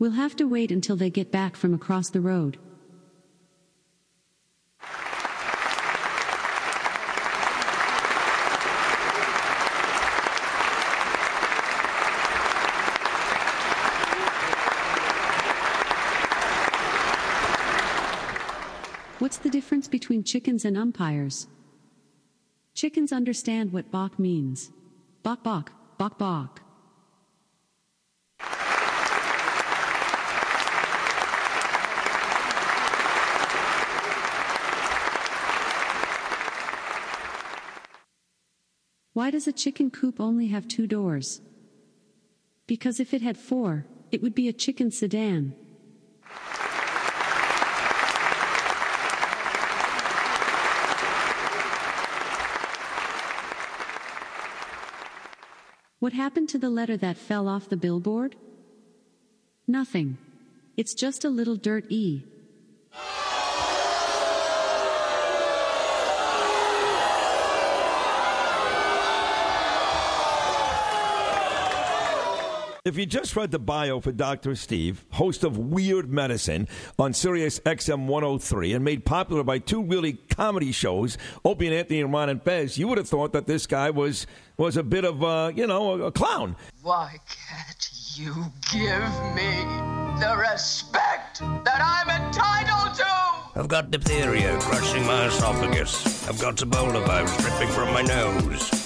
We'll have to wait until they get back from across the road. What's the difference between chickens and umpires? Chickens understand what bok means. Bok bok, bok bok. Why does a chicken coop only have two doors? Because if it had four, it would be a chicken sedan. What happened to the letter that fell off the billboard? Nothing. It's just a little dirt E. If you just read the bio for Dr. Steve, host of Weird Medicine on Sirius XM 103 and made popular by two really comedy shows, Opie and Anthony and Ron and Fez, you would have thought that this guy was was a bit of a, you know, a, a clown. Why can't you give me the respect that I'm entitled to? I've got diphtheria crushing my esophagus. I've got Ebola virus dripping from my nose.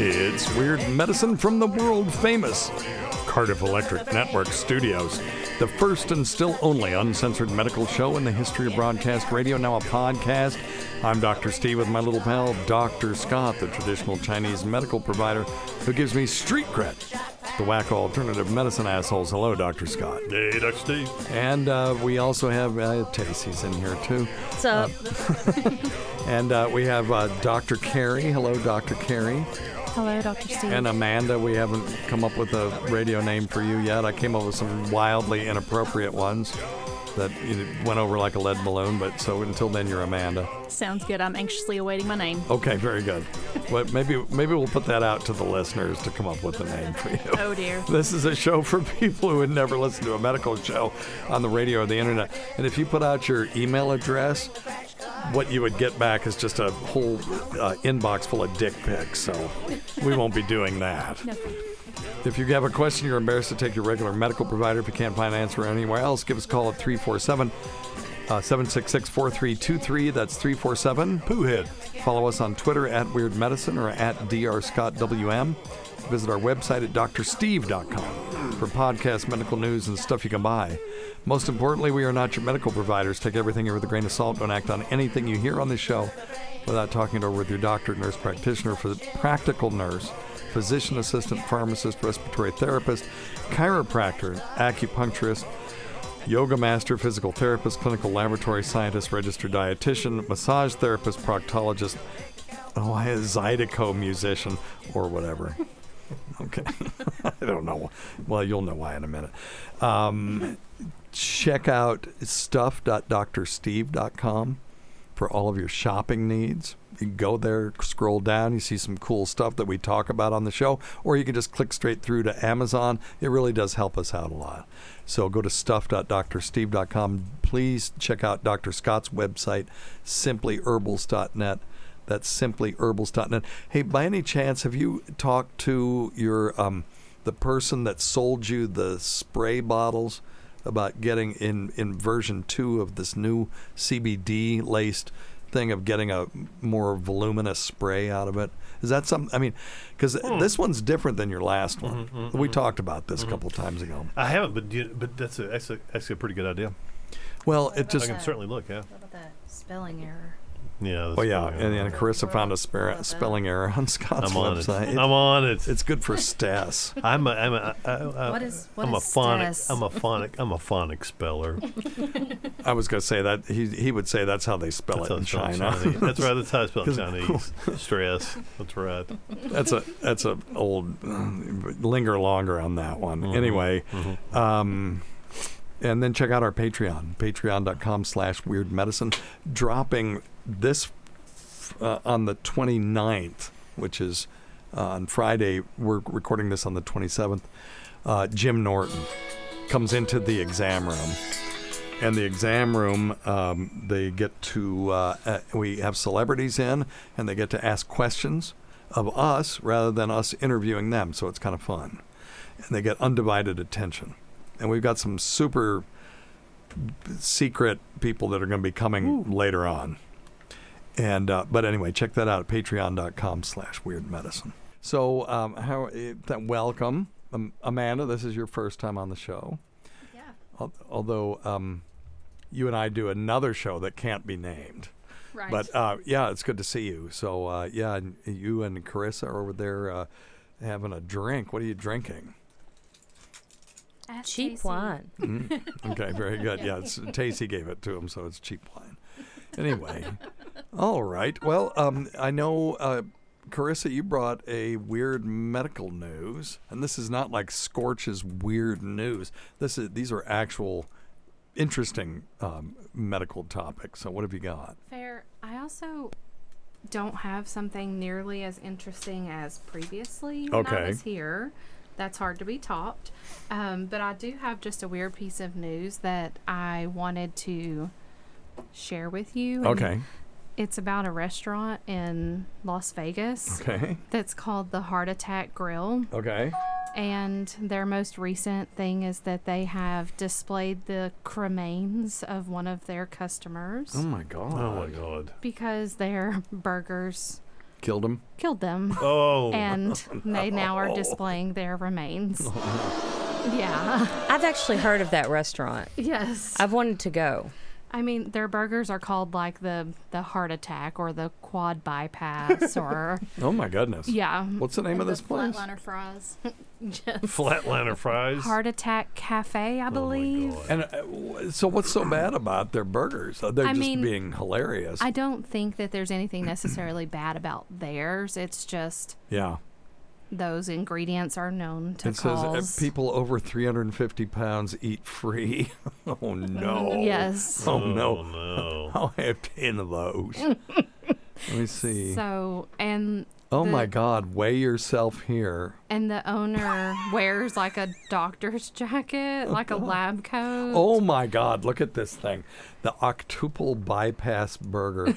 It's Weird Medicine from the world famous Cardiff Electric Network studios. The first and still only uncensored medical show in the history of broadcast radio, now a podcast. I'm Dr. Steve with my little pal, Dr. Scott, the traditional Chinese medical provider who gives me street cred. The wacko alternative medicine assholes. Hello, Dr. Scott. Hey, Dr. Steve. And uh, we also have uh, Tacey's in here too. What's up? And uh, we have uh, Dr. Carey. Hello, Dr. Carey. Hello, Dr. Steve. And Amanda, we haven't come up with a radio name for you yet. I came up with some wildly inappropriate ones that went over like a lead balloon, but so until then, you're Amanda. Sounds good. I'm anxiously awaiting my name. Okay, very good. But maybe maybe we'll put that out to the listeners to come up with a name for you. Oh, dear. This is a show for people who had never listened to a medical show on the radio or the internet. And if you put out your email address, what you would get back is just a whole uh, inbox full of dick pics. So we won't be doing that. No. If you have a question, you're embarrassed to take your regular medical provider. If you can't find an answer anywhere else, give us a call at 347 766 4323. That's 347 Poohhead. Follow us on Twitter at Weird Medicine or at DrScottWM. Visit our website at drsteve.com. for podcast medical news, and stuff you can buy. Most importantly, we are not your medical providers. Take everything here with a grain of salt. Don't act on anything you hear on this show without talking it over with your doctor, nurse practitioner, for practical nurse, physician assistant, pharmacist, respiratory therapist, chiropractor, acupuncturist, yoga master, physical therapist, clinical laboratory scientist, registered dietitian, massage therapist, proctologist, oh, I a Zydeco musician, or whatever. Okay. I don't know. Well, you'll know why in a minute. Um, check out stuff.drsteve.com for all of your shopping needs. You go there, scroll down, you see some cool stuff that we talk about on the show, or you can just click straight through to Amazon. It really does help us out a lot. So go to stuff.drsteve.com. Please check out Dr. Scott's website, simplyherbals.net. That's simplyherbals.net. Hey, by any chance, have you talked to your um, the person that sold you the spray bottles about getting in in version two of this new CBD laced thing of getting a more voluminous spray out of it? Is that something? I mean, because Hmm. this one's different than your last one. Mhm, mhm, we talked about this Mhm. a couple times ago. I haven't, but you, but that's a, actually, actually a pretty good idea. Well, it just I can certainly look. Yeah. What about that spelling error? Yeah. Well, yeah, and, and Carissa found a spare, spelling error on Scott's I'm on it. website. I'm on it. It's good for Stas. I'm a, I'm a, I, I, What is- what I'm is a phonic. Stas? I'm a phonic. I'm a phonic speller. I was going to say that he he would say that's how they spell That's it in China. Chinese. That's right. That's how it's spelled 'Cause- Chinese. Stress. That's right. that's a that's a old linger longer on that one. Mhm. Anyway, Mhm. um, and then check out our Patreon, patreon.com slash weird medicine, dropping this uh, on the 29th, which is uh, on Friday. We're recording this on the 27th. Uh, Jim Norton comes into the exam room. And the exam room, um, they get to, uh, uh, we have celebrities in, and they get to ask questions of us rather than us interviewing them. So it's kind of fun. And they get undivided attention. And we've got some super secret people that are going to be coming later on. And uh, but anyway, check that out at patreon.com slash weird medicine. So um, how eh, that welcome. Um, Amanda, this is your first time on the show. Yeah. Al- Although um, you and I do another show that can't be named. Right. But uh, yeah, it's good to see you. So uh, yeah, and you and Carissa are over there uh, having a drink. What are you drinking? Cheap wine. Mm, okay, very good. Yeah, it's, Tacey gave it to him, so it's cheap wine. Anyway, all right. Well, um, I know, uh, Carissa, you brought a weird medical news, and this is not like Scorch's weird news. This is these are actual interesting um, medical topics. So, what have you got? Fair. I also don't have something nearly as interesting as previously when I Okay. was here. That's hard to be topped. Um, but I do have just a weird piece of news that I wanted to share with you. Okay. It's about a restaurant in Las Vegas. Okay. That's called the Heart Attack Grill. Okay. And their most recent thing is that they have displayed the cremains of one of their customers Oh my god. Oh my god. because their burgers Killed him. killed them. Oh. And they now are oh. displaying their remains. Yeah. I've actually heard of that restaurant. Yes. I've wanted to go. I mean, their burgers are called like the the heart attack or the quad bypass or Oh my goodness. yeah. What's the name of this place? Flatliner fries. Just Flatliner fries. Heart Attack Cafe, I believe. Oh And uh, w- so, what's so bad about their burgers? Uh, They're I just mean, being hilarious. I don't think that there's anything necessarily bad about theirs. It's just yeah. Those ingredients are known to It says cause people over 350 pounds eat free. oh no. Yes. Oh, Oh, no. no. I'll have 10 of those. Let me see. So and oh the- my God. Weigh yourself here. and the owner wears like a doctor's jacket, like a lab coat. Oh my God. Look at this thing. The octuple bypass burger.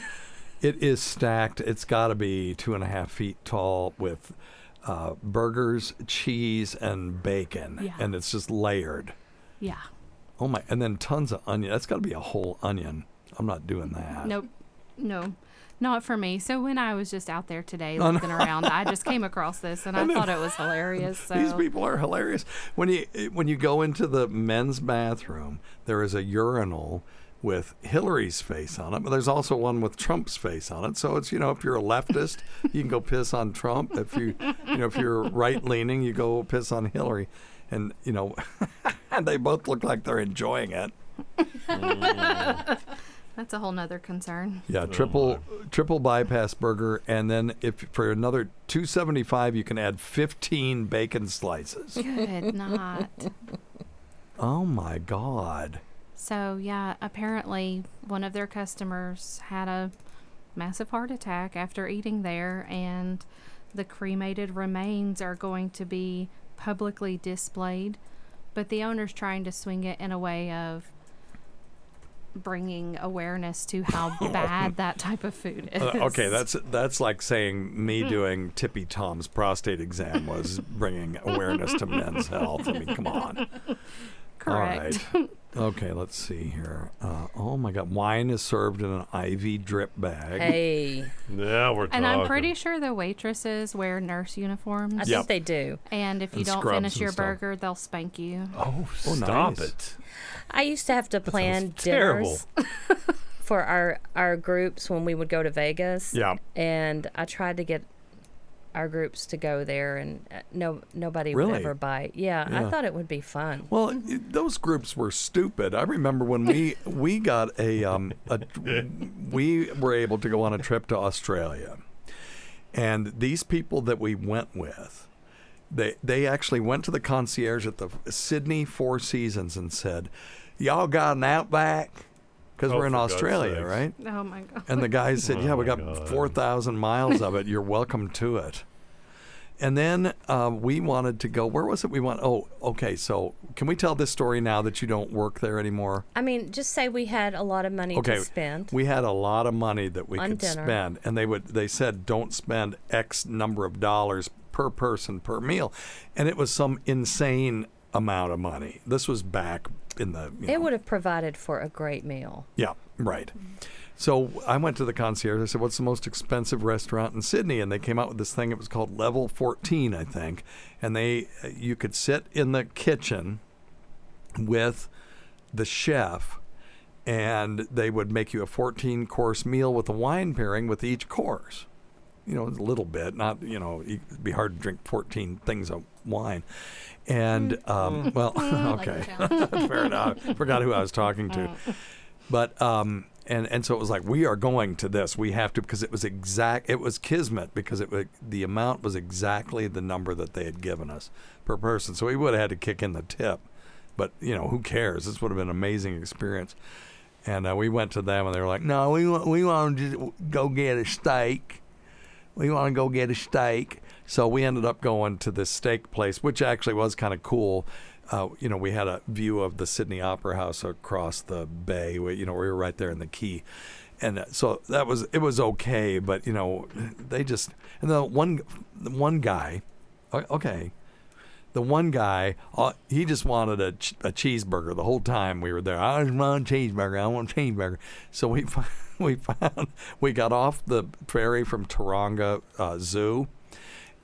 it is stacked. It's got to be two and a half feet tall with uh, burgers, cheese, and bacon. Yeah. And it's just layered. Yeah. Oh my. And then tons of onion. That's got to be a whole onion. I'm not doing that. Nope. No. Not for me. So when I was just out there today looking around, I just came across this and I And thought it was hilarious. So These people are hilarious. When you when you go into the men's bathroom, there is a urinal with Hillary's face on it, but there's also one with Trump's face on it. So it's you know if you're a leftist, you can go piss on Trump. If you you know if you're right leaning, you go piss on Hillary, and you know they both look like they're enjoying it. that's a whole nother concern. Yeah, oh, triple triple bypass burger, and then if for another two seventy five, you can add fifteen bacon slices. Good not. Oh my god! So yeah, apparently one of their customers had a massive heart attack after eating there, and the cremated remains are going to be publicly displayed. But the owner's trying to swing it in a way of bringing awareness to how bad that type of food is. Uh, okay, that's that's like saying me doing Tippy Tom's prostate exam was bringing awareness to men's health. I mean, come on. Correct. All right. Okay, let's see here. Uh, oh my God, wine is served in an IV drip bag. Hey, Yeah, we're And I'm talking. pretty sure the waitresses wear nurse uniforms. I Yep. think they do. And if you And don't scrubs finish and your stuff. burger, they'll spank you. Oh, Oh, stop nice. it. I used to have to plan terrible. dinners for our our groups when we would go to Vegas. Yeah. And I tried to get our groups to go there, and uh, no nobody would ever bite. Yeah, Yeah. I thought it would be fun. Well, those groups were stupid. I remember when we we got a um a we were able to go on a trip to Australia, and these people that we went with, they they actually went to the concierge at the Sydney Four Seasons and said, "Y'all got an Outback." Because Oh, we're in for God's Australia, sakes. right? Oh my god. And the guy said, Oh "Yeah, we my got God. four thousand miles of it. You're welcome to it." And then uh, we wanted to go. Where was it? We went. Oh, okay. So can we tell this story now that you don't work there anymore? I mean, just say we had a lot of money Okay. to spend. We had a lot of money that we could dinner. spend, and they would. They said, "Don't spend X number of dollars per person per meal," and it was some insane amount of money. This was back in the. you know, it would have provided for a great meal. yeah, right. Mm-hmm. So I went to the concierge. I said, "What's the most expensive restaurant in Sydney?" And they came out with this thing. It was called Level 14, I think. And they, uh, you could sit in the kitchen with the chef, and they would make you a 14 course meal with a wine pairing with each course. You know, a little bit, not you know, it'd be hard to drink 14 things of wine. And um, well, okay, fair enough. Forgot who I was talking to. But um, and and so it was like we are going to this. We have to because it was exact. It was kismet because it was, the amount was exactly the number that they had given us per person. So we would have had to kick in the tip. But you know who cares? This would have been an amazing experience. And uh, we went to them and they were like, "No, we want we want to go get a steak. We want to go get a steak." So we ended up going to this steak place, which actually was kind of cool. Uh, you know, we had a view of the Sydney Opera House across the bay. We, you know, we were right there in the quay, and uh, so that was it was okay. But you know, they just and the one the one guy, okay, the one guy, uh, he just wanted a, ch- a cheeseburger the whole time we were there. I just want a cheeseburger. I want a cheeseburger. So we we found we got off the ferry from Taronga uh, Zoo,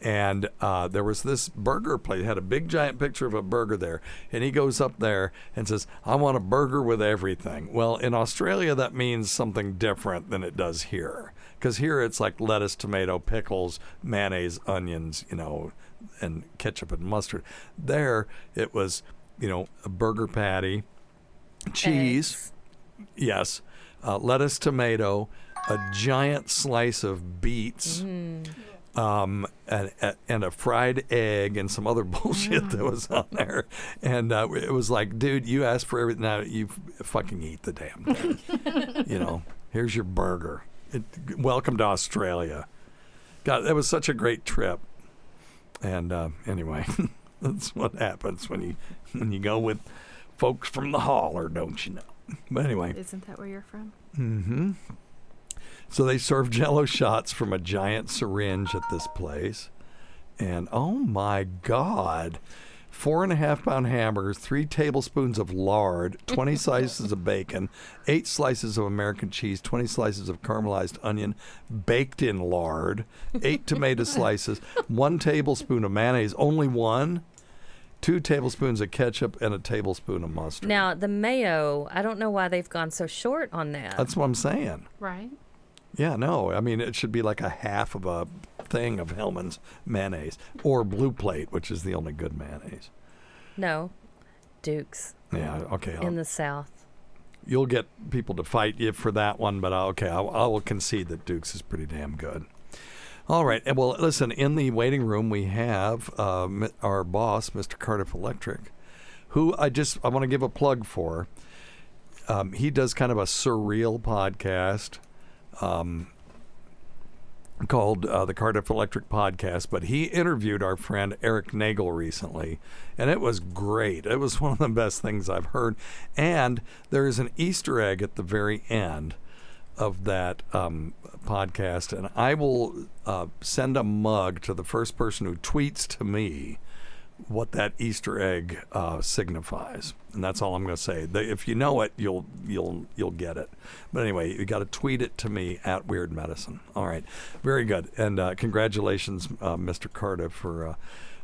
and uh, there was this burger place. It had a big giant picture of a burger there, and he goes up there and says, "I want a burger with everything." Well, in Australia, that means something different than it does here, because here it's like lettuce, tomato, pickles, mayonnaise, onions, you know, and ketchup and mustard. There, it was, you know, a burger patty, cheese, yes, uh, lettuce, tomato, a giant slice of beets, um, and, and a fried egg and some other bullshit that was on there. And uh, it was like, dude, you asked for everything. Now you fucking eat the damn thing. you know, here's your burger. It, welcome to Australia. God, that was such a great trip. And uh, anyway, that's what happens when you when you go with folks from the holler, don't you know? But anyway, Isn't that where you're from? hmm So they serve Jello shots from a giant syringe at this place, and oh my God, four and a half pound hamburgers, three tablespoons of lard, 20 slices of bacon, eight slices of American cheese, 20 slices of caramelized onion baked in lard, eight tomato slices, one tablespoon of mayonnaise, only one, two tablespoons of ketchup, and a tablespoon of mustard. Now the mayo, I don't know why they've gone so short on that. That's what I'm saying. Right. Yeah, no, I mean, it should be like a half of a thing of Hellmann's mayonnaise or Blue Plate, which is the only good mayonnaise. no, Dukes Yeah, okay. I'll- in the South. you'll get people to fight you for that one, but I'll, okay, I'll, I will concede that Dukes is pretty damn good. All right. and Well, listen, in the waiting room, we have uh, mi- our boss, Mr. Cardiff Electric, who I just I want to give a plug for. Um, he does kind of a surreal podcast um, called uh, the Cardiff Electric Podcast, but he interviewed our friend Eric Nagel recently, and it was great. It was one of the best things I've heard. And there is an Easter egg at the very end of that um, podcast, and I will uh, send a mug to the first person who tweets to me what that Easter egg uh, signifies, and that's all I'm going to say. The, if you know it, you'll you'll you'll get it. But anyway, you got to tweet it to me at Weird Medicine. All right, very good, and uh, congratulations, uh, Mr. Cardiff, for uh,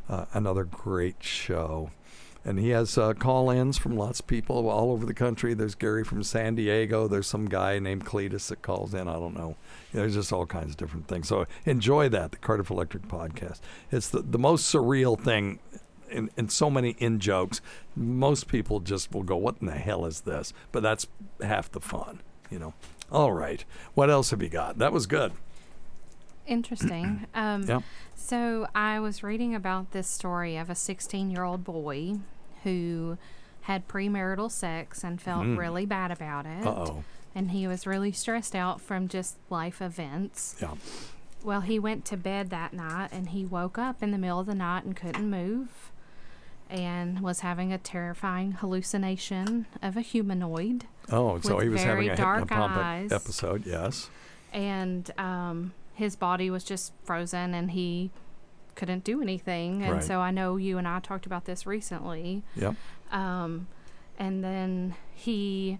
uh, another great show. And he has uh, call-ins from lots of people all over the country. There's Gary from San Diego. There's some guy named Cletus that calls in. I don't know. There's just all kinds of different things. So enjoy that, the Cardiff Electric podcast. It's the, the most surreal thing in, in so many in jokes. Most people just will go, "What in the hell is this?" But that's half the fun, you know. All right, what else have you got? That was good. Interesting. Um, Yeah. So I was reading about this story of a 16 year old boy who had premarital sex and felt Mm. really bad about it. Uh-oh. And he was really stressed out from just life events. Yeah. Well, he went to bed that night and he woke up in the middle of the night and couldn't move and was having a terrifying hallucination of a humanoid. Oh, so he was having a dark hypnopompic eyes episode. Yes. and um, his body was just frozen and he couldn't do anything. And Right. so I know you and I talked about this recently. Yep. Um, and then he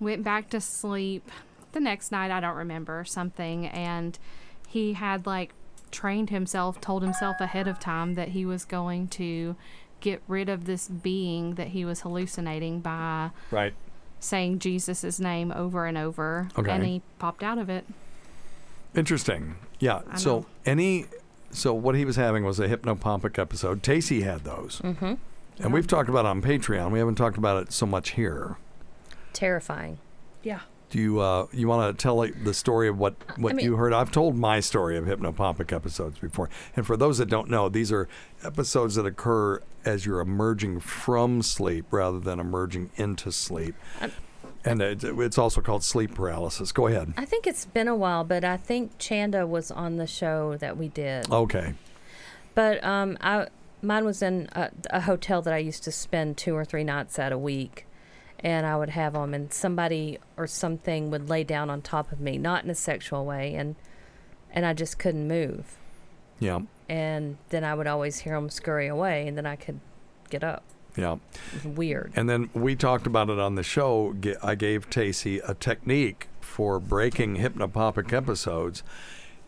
went back to sleep the next night. I don't remember something. And he had like trained himself, told himself ahead of time that he was going to get rid of this being that he was hallucinating by Right. saying Jesus' name over and over. Okay. And he popped out of it. Interesting. Yeah. I So know. any, so what he was having was a hypnopompic episode. Tacey had those, Mm-hmm. and we've talked about it on Patreon. We haven't talked about it so much here. Terrifying. Yeah. Do you uh, you want to tell like, the story of what what mean- you heard? I've told my story of hypnopompic episodes before, and for those that don't know, these are episodes that occur as you're emerging from sleep rather than emerging into sleep. and it, it's also called sleep paralysis. Go ahead. I think it's been a while, but I think Chanda was on the show that we did. Okay. But um, I mine was in a, a hotel that I used to spend two or three nights at a week, and I would have them, and somebody or something would lay down on top of me, not in a sexual way, and and I just couldn't move, Yeah. and then I would always hear them scurry away, and then I could get up. Yeah. Weird. And then we talked about it on the show. I gave Tacey a technique for breaking hypnopompic episodes.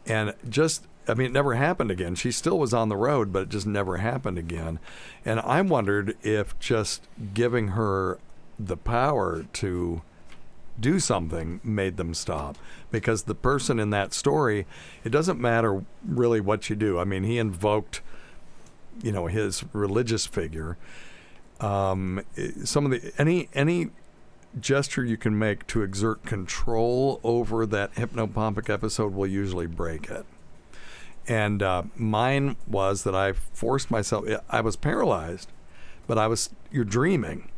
And just, I mean, it never happened again. She still was on the road, but it just never happened again. And I wondered if just giving her the power to do something made them stop. Because the person in that story, it doesn't matter really what you do. I mean, he invoked, you know, his religious figure um, some of the any any gesture you can make to exert control over that hypnopompic episode will usually break it. And uh, mine was that I forced myself. I was paralyzed, but I was you're dreaming,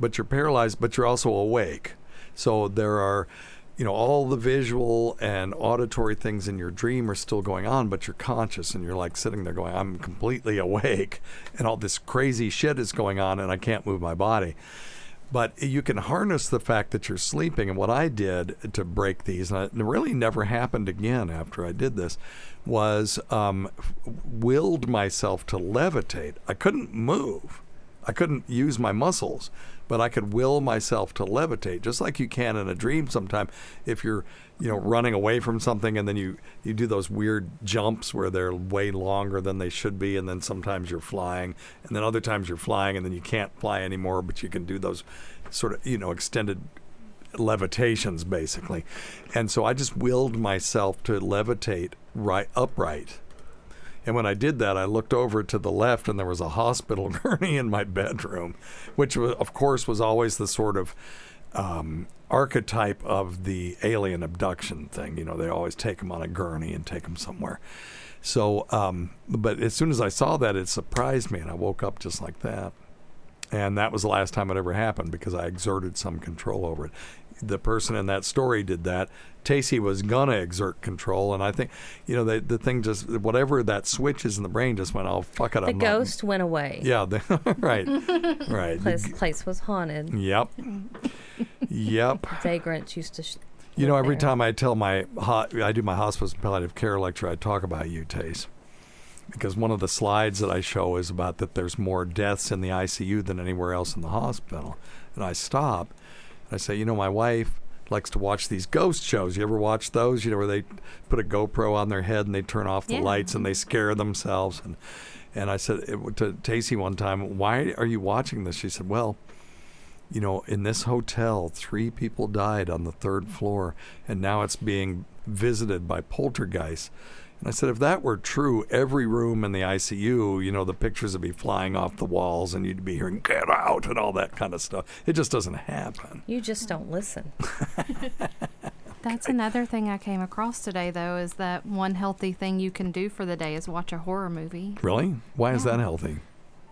but you're paralyzed, but you're also awake. So there are, you know, all the visual and auditory things in your dream are still going on, but you're conscious and you're like sitting there going, I'm completely awake, and all this crazy shit is going on, and I can't move my body. But you can harness the fact that you're sleeping. And what I did to break these, and it really never happened again after I did this, was um, willed myself to levitate. I couldn't move. I couldn't use my muscles, but I could will myself to levitate, just like you can in a dream. Sometime, if you're, you know, running away from something, and then you you do those weird jumps where they're way longer than they should be, and then sometimes you're flying, and then other times you're flying, and then you can't fly anymore, but you can do those sort of, you know, extended levitations basically. And so I just willed myself to levitate right upright. And when I did that, I looked over to the left, and there was a hospital gurney in my bedroom, which, was, of course, was always the sort of um, archetype of the alien abduction thing. You know, they always take them on a gurney and take them somewhere. So, um, but as soon as I saw that, it surprised me, and I woke up just like that. And that was the last time it ever happened because I exerted some control over it. The person in that story did that. Tacey was gonna exert control, and I think, you know, the the thing just whatever that switch is in the brain just went, oh fuck it, up. The I'm not- ghost went away. Yeah, the, right, right. Place, place was haunted. Yep, yep. Vagrants used to. Sh- You know, every there. time I tell my I do my hospice and palliative care lecture, I talk about you, Tace, because one of the slides that I show is about that there's more deaths in the ICU than anywhere else in the hospital, and I stop, I say, you know, my wife likes to watch these ghost shows. You ever watch those? You know, where they put a GoPro on their head and they turn off the Yeah. lights and they scare themselves. And and I said it, to Tacey one time, why are you watching this? She said, well you know, in this hotel, three people died on the third floor, and now it's being visited by poltergeists. And I said, if that were true, every room in the ICU, you know, the pictures would be flying off the walls, and you'd be hearing "get out" and all that kind of stuff. It just doesn't happen. You just don't listen. That's another thing I came across today, though, is that one healthy thing you can do for the day is watch a horror movie Really? Why is that healthy?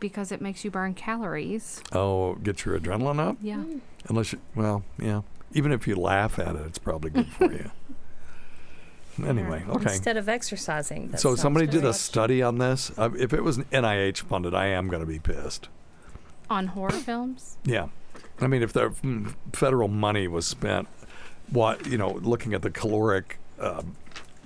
because it makes you burn calories. Oh, get your adrenaline up. Yeah. Unless you, well, yeah. Even if you laugh at it, it's probably good for you. Anyway, okay. Instead of exercising. that So somebody did a study on this. Uh, if it was NIH funded, I am going to be pissed. On horror films? Yeah, I mean, if the mm, federal money was spent, what you know, looking at the caloric uh,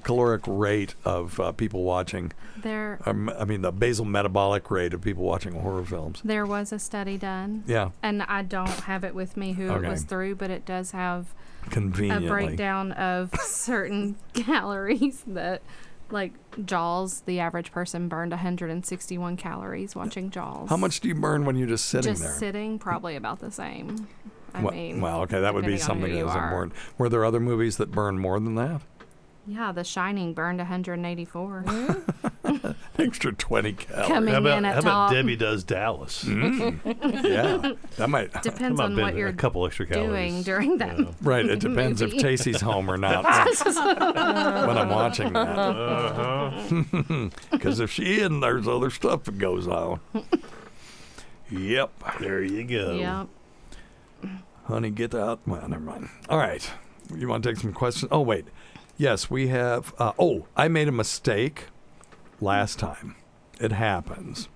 caloric rate of uh, people watching, There um, I mean, the basal metabolic rate of people watching horror films. there was a study done. Yeah. And I don't have it with me who Okay. it was through, but it does have Conveniently. a breakdown of certain calories that like Jaws, the average person burned 161 calories watching Jaws. How much do you burn when you're just sitting Just there? sitting, probably about the same. I Well- mean, well, okay, that would be something that are. important. Were there other movies that burn more than that? Yeah, The Shining burned 184. Extra 20 calories. Coming how about, in at how about top. Debbie does Dallas? Mm. yeah, that might. Depends That might on been what a you're couple extra doing calories, during that. you know. Right, it depends if movie. Tacey's home or not when I'm watching that. Uh-huh. Because if she isn't, there's other stuff that goes on. Yep. There you go. Yep. Honey, get out. Well, never mind. All right. You want to take some questions? Oh, wait. Yes, we have. Uh, oh, I made a mistake last time. It happens.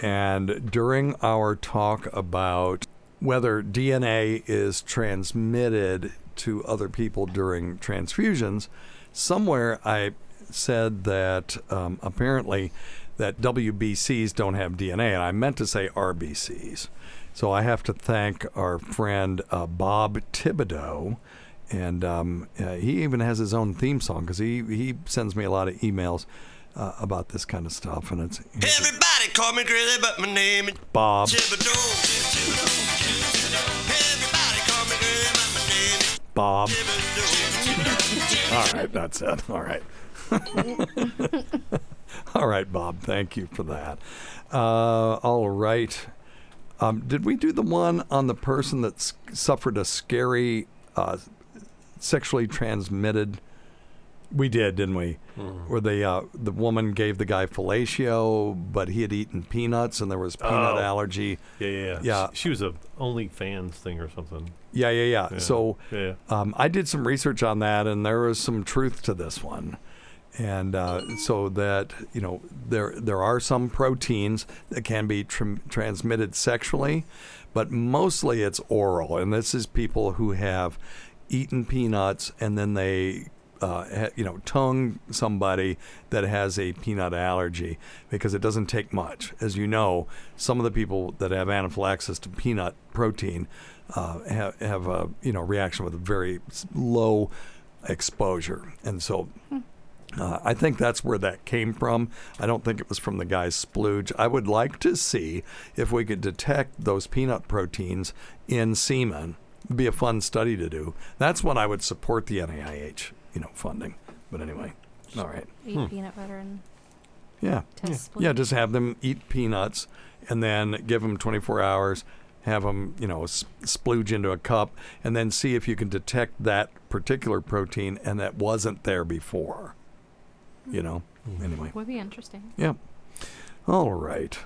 And during our talk about whether DNA is transmitted to other people during transfusions, somewhere I said that um, apparently that WBCs don't have DNA, and I meant to say RBCs. So I have to thank our friend uh, Bob Thibodeau, and um, uh, he even has his own theme song because he he sends me a lot of emails uh, about this kind of stuff, and it's Everybody call me crazy, but my name is Bob. Thibodeau. Everybody call me crazy, but my name is Bob. All right, that's it. All right. all right, Bob. Thank you for that. Uh, all right. Um, did we do the one on the person that s- suffered a scary uh, sexually transmitted? We did, didn't we? Where the uh, the woman gave the guy fellatio, but he had eaten peanuts and there was peanut Oh. allergy. Yeah, yeah, yeah. She was a OnlyFans thing or something. Yeah, yeah, yeah. Yeah, So yeah. Um, I did some research on that, and there was some truth to this one. and uh, so that you know there there are some proteins that can be tr- transmitted sexually, but mostly it's oral, and this is people who have eaten peanuts and then they uh, you know, tongue somebody that has a peanut allergy because it doesn't take much. As you know, some of the people that have anaphylaxis to peanut protein uh, have, have a you know reaction with a very low exposure, and so. Uh, I think that's where that came from. I don't think it was from the guy's splooge. I would like to see if we could detect those peanut proteins in semen. It'd be a fun study to do. That's when I would support the NIH, you know, funding. But anyway, all right. Eat hmm. peanut butter and Yeah. Test yeah. Yeah, just have them eat peanuts and then give them 24 hours, have them, you know, s- splooge into a cup, and then see if you can detect that particular protein and that wasn't there before. You know? Hmm. Anyway. would be interesting. Yeah. All right.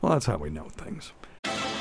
Well, that's how we know things.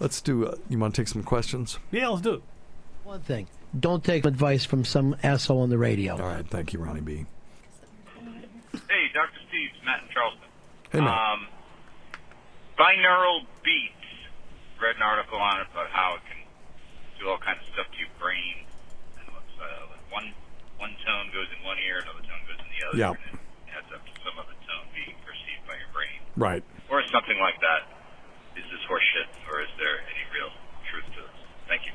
Let's do, uh, you want to take some questions? Yeah, let's do it. One thing. Don't take advice from some asshole on the radio. All right. Thank you, Ronnie B. Hey, Dr. Steve, Matt in Charleston. Hey, Matt. Um, binaural beats. Read an article on it about how it can do all kinds of stuff to your brain. And it's, uh, like one one tone goes in one ear, another tone goes in the other. Yeah. And it adds up to some other tone being perceived by your brain. Right. Or something like that. Is this horseshit, or is there any real truth to this? Thank you.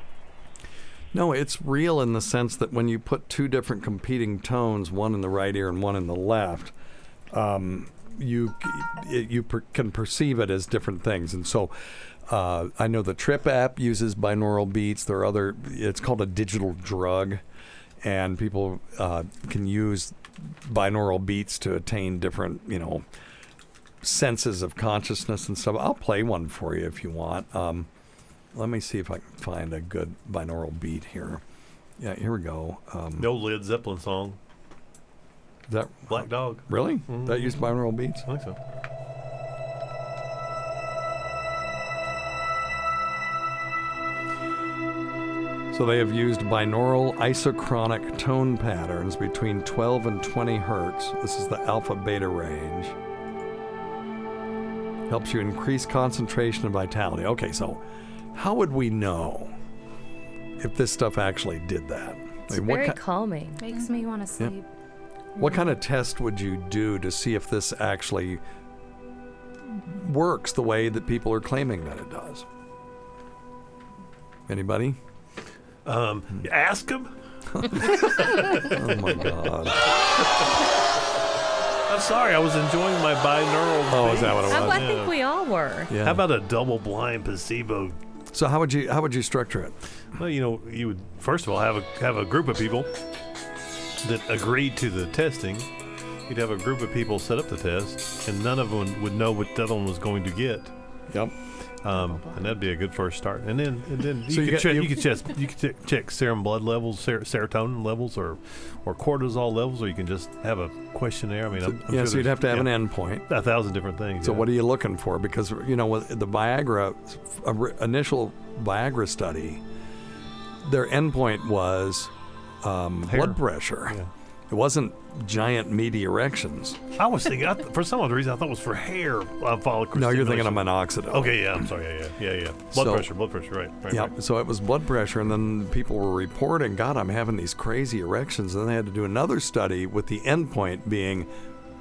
No, it's real in the sense that when you put two different competing tones, one in the right ear and one in the left, um, you you per- can perceive it as different things. And so, uh, I know the Trip app uses binaural beats. There are other. It's called a digital drug, and people uh, can use binaural beats to attain different, you know, senses of consciousness and stuff. I'll play one for you if you want. Um, let me see if I can find a good binaural beat here. Yeah, here we go. Um, The old Led Zeppelin song. Is that Black Dog? Really? Mhm. That used binaural beats? I think so. So they have used binaural isochronic tone patterns between 12 and 20 hertz. This is the alpha beta range. Helps you increase concentration and vitality. Okay, so how would we know if this stuff actually did that? It's I mean, what very ki- calming. Makes me want to Yeah. sleep. What kind of test would you do to see if this actually works the way that people are claiming that it does? Anybody? Um, ask him. oh my god. I'm sorry, I was enjoying my binaural. Oh, is that what it I, was? I think we all were. Yeah. How about a double-blind placebo? So how would you how would you structure it? Well, you know, you would first of all have a have a group of people that agreed to the testing. You'd have a group of people set up the test, and none of them would know what the other one was going to get. Yep. Um, and that'd be a good first start. And then, and then you So you could got- check. you- You, could check. You could check, check serum blood levels, ser- serotonin levels, or or cortisol levels, or you can just have a questionnaire. I mean, I'm, I'm yeah, sure so you'd have to have yeah, an endpoint. A thousand different things. So yeah. what are you looking for? Because you know with the Viagra initial Viagra study, their endpoint was um, blood pressure. It wasn't giant meaty erections. I was thinking I th- for some odd reason I thought it was for hair uh, follicle. No, you're thinking of minoxidil. Okay, yeah, I'm sorry. Yeah, yeah, yeah, yeah. Blood So- pressure, blood pressure. Right, right. yeah, right. so it was blood pressure, and then people were reporting, God, I'm having these crazy erections. And then they had to do another study with the endpoint being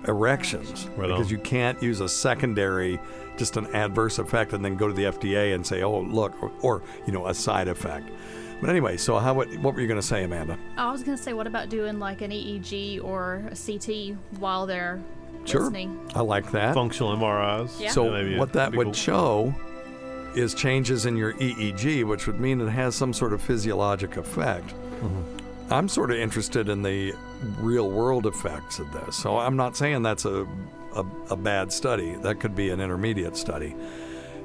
erections. Right because you can't use a secondary, just an adverse effect, and then go to the FDA and say, oh, look, or, or you know, a side effect. But anyway, so how what, what were you going to say, Amanda? I was gonna say, what about doing like an EEG or a CT while they're Sure. listening? I like that. Functional MRIs. Yeah. So Yeah, what that that'd would cool. show is changes in your EEG, which would mean it has some sort of physiologic effect. Mm-hmm. I'm sort of interested in the real world effects of this. So I'm not saying that's a a, a bad study. That could be an intermediate study.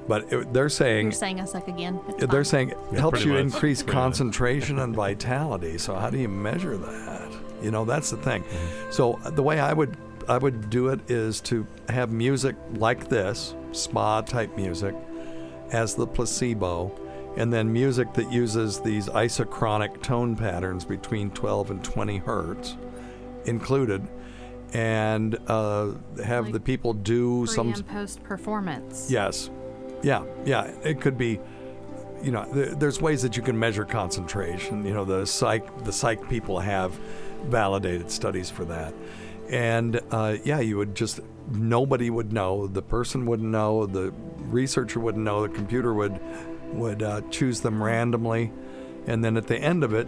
But it, they're saying You're saying I suck again. It's they're fine. saying it Yeah, helps pretty you much. increase Pretty much. concentration and vitality. So how do you measure that? You know, that's the thing. So the way I would I would do it is to have music like this, spa type music, as the placebo, and then music that uses these isochronic tone patterns between 12 and 20 hertz included, and uh, have Like the people do Pre some and post performance. Yes. Yeah. Yeah. It could be. You know, th- there's ways that you can measure concentration. You know, the psych the psych people have validated studies for that, and uh, yeah, you would just nobody would know. The person wouldn't know. The researcher wouldn't know. The computer would would uh, choose them randomly, and then at the end of it,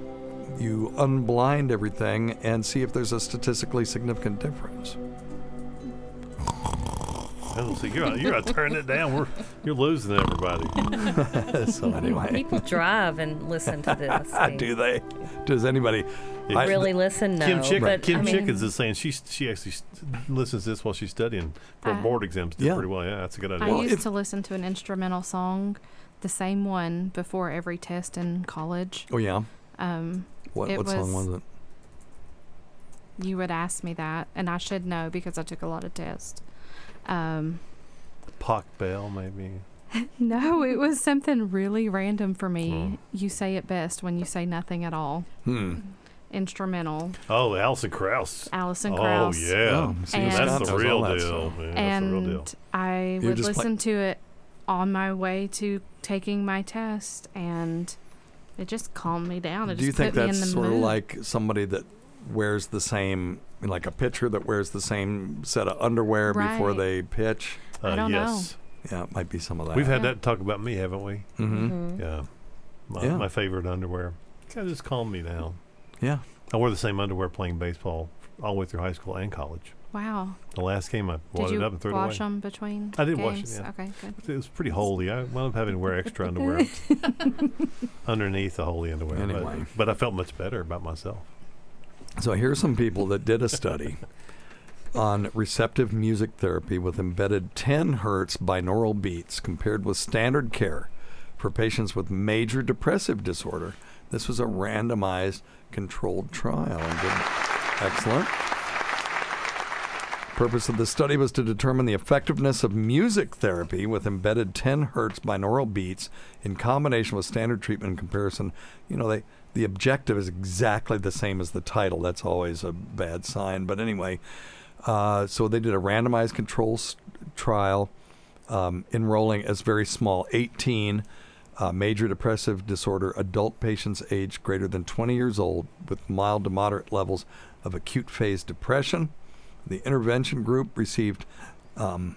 you unblind everything and see if there's a statistically significant difference. Oh, so you're you're turning it down. We're you're losing everybody. so anyway, People drive and listen to this. Steve. do they? Does anybody I- really listen? No. Kim, Chick- but, Kim I mean, Chickens is saying she she actually st- listens to this while she's studying for Uh, board exams. Did Yeah. pretty well. Yeah, that's a good idea. I used to listen to an instrumental song, the same one before every test in college. Oh yeah. Um, What it what song was it? You would ask me that, and I should know because I took a lot of tests. Um, Pock Bell, maybe. no, it was something really random for me. You say it best when you say nothing at all. Hmm. Instrumental. Oh, Alison Krauss. Alison Oh Krauss. yeah, Oh, see, And- that's knows the real that deal. stuff. man. That's the real deal. and I would just play- listen to it on my way to taking my test, and it just calmed me down. It Do you just think put me in that's the sort of like somebody that wears the same, like a pitcher that wears the same set of underwear before they pitch? I Uh, don't yes. Yeah, it might be some of that. We've had Yeah. that talk about me, haven't we? Mm-hmm. Yeah. My, Yeah. my favorite underwear. Kind of just calmed me down. Yeah. I wore the same underwear playing baseball all the way through high school and college. wow. The last game, I Did wadded you up and threw wash it away. them between I did wash it, games? yeah. Okay, good. It was pretty holy. I wound up having to wear extra underwear underneath the holy underwear. but- Anyway. But, I felt much better about myself. So here's some people that did a study on receptive music therapy with embedded 10 hertz binaural beats compared with standard care for patients with major depressive disorder. This was a randomized controlled trial. Excellent. Purpose of the study was to determine the effectiveness of music therapy with embedded 10 hertz binaural beats in combination with standard treatment in comparison. You know, they the objective is exactly the same as the title. That's always a bad sign. But anyway, uh, so they did a randomized control trial um, enrolling as very small 18 uh, major depressive disorder adult patients aged greater than 20 years old with mild to moderate levels of acute phase depression. The intervention group received, um,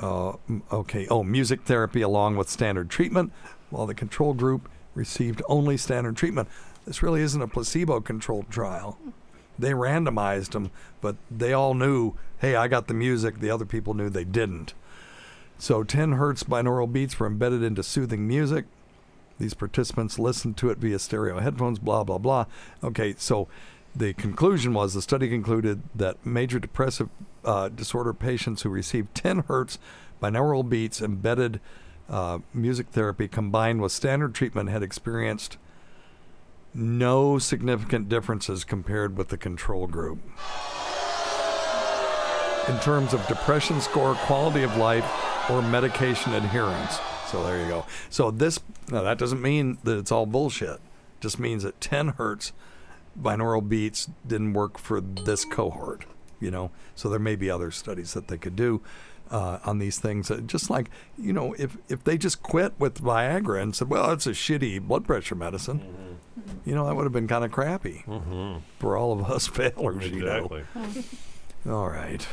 uh, okay, oh, music therapy along with standard treatment, while the control group received only standard treatment. This really isn't a placebo controlled trial. They randomized them, but they all knew, hey, I got the music. The other people knew they didn't. So 10 hertz binaural beats were embedded into soothing music. These participants listened to it via stereo headphones, blah, blah, blah. Okay, so the conclusion was the study concluded that major depressive uh, disorder patients who received 10 hertz binaural beats embedded uh, music therapy combined with standard treatment had experienced no significant differences compared with the control group. In terms of depression score, quality of life, or medication adherence. So there you go. So this, that doesn't mean that it's all bullshit. Just means that 10 hertz binaural beats didn't work for this cohort, you know. So there may be other studies that they could do uh, on these things. Uh, Just like, you know, if, if they just quit with Viagra and said, well, it's a shitty blood pressure medicine, you know, that would have been kind of crappy for all of us failures, you know. All right.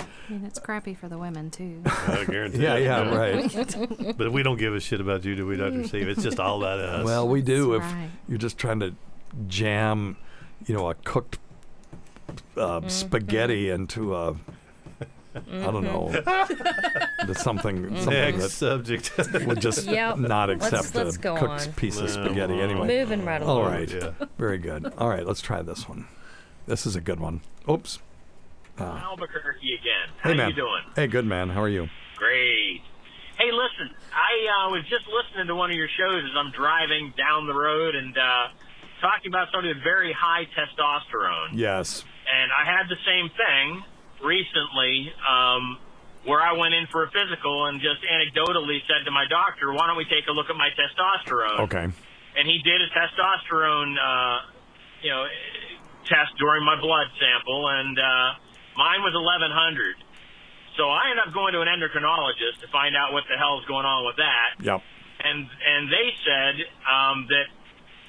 I mean, it's crappy for the women too. I guarantee Yeah, it. yeah, right. but we don't give a shit about you, do we, Dr. Steve? It's just all about us. Well, we do if right. you're just trying to jam, you know, a cooked uh, Mm-hmm. spaghetti into a, I don't know, to something, something Next that subject. would just Yep. not Let's- accept let's a go cooked on. piece of Well, spaghetti anyway. Moving right All along. right. Yeah. Very good. All right, let's try this one. This is a good one. Oops. Uh, Albuquerque again. How hey, man. you doing? Hey, good man. How are you? Great. Hey, listen, I uh, was just listening to one of your shows as I'm driving down the road and uh, talking about somebody with very high testosterone. Yes. And I had the same thing recently um, where I went in for a physical and just anecdotally said to my doctor, why don't we take a look at my testosterone? Okay. and he did a testosterone, uh, you know, test during my blood sample, and uh, mine was 1100. So I ended up going to an endocrinologist to find out what the hell's going on with that, Yep. and and they said um, that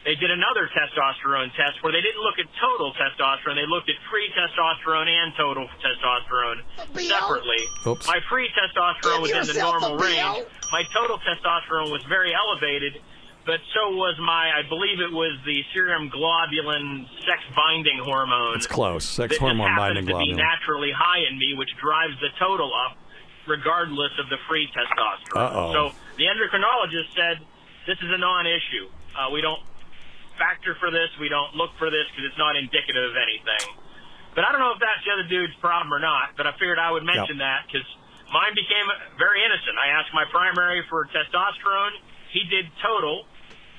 they did another testosterone test where they didn't look at total testosterone, they looked at free testosterone and total testosterone separately. Oops. My free testosterone was in the normal range. My total testosterone was very elevated, but so was my, I believe it was the serum globulin sex binding hormone. It's close. Sex that hormone just binding happens to be globulin. naturally high in me, which drives the total up, regardless of the free testosterone. Uh-oh. So the endocrinologist said this is a non-issue. Uh, we don't factor for this. We don't look for this because it's not indicative of anything. But I don't know if that's the other dude's problem or not. But I figured I would mention that because mine became very innocent. I asked my primary for testosterone. He did total.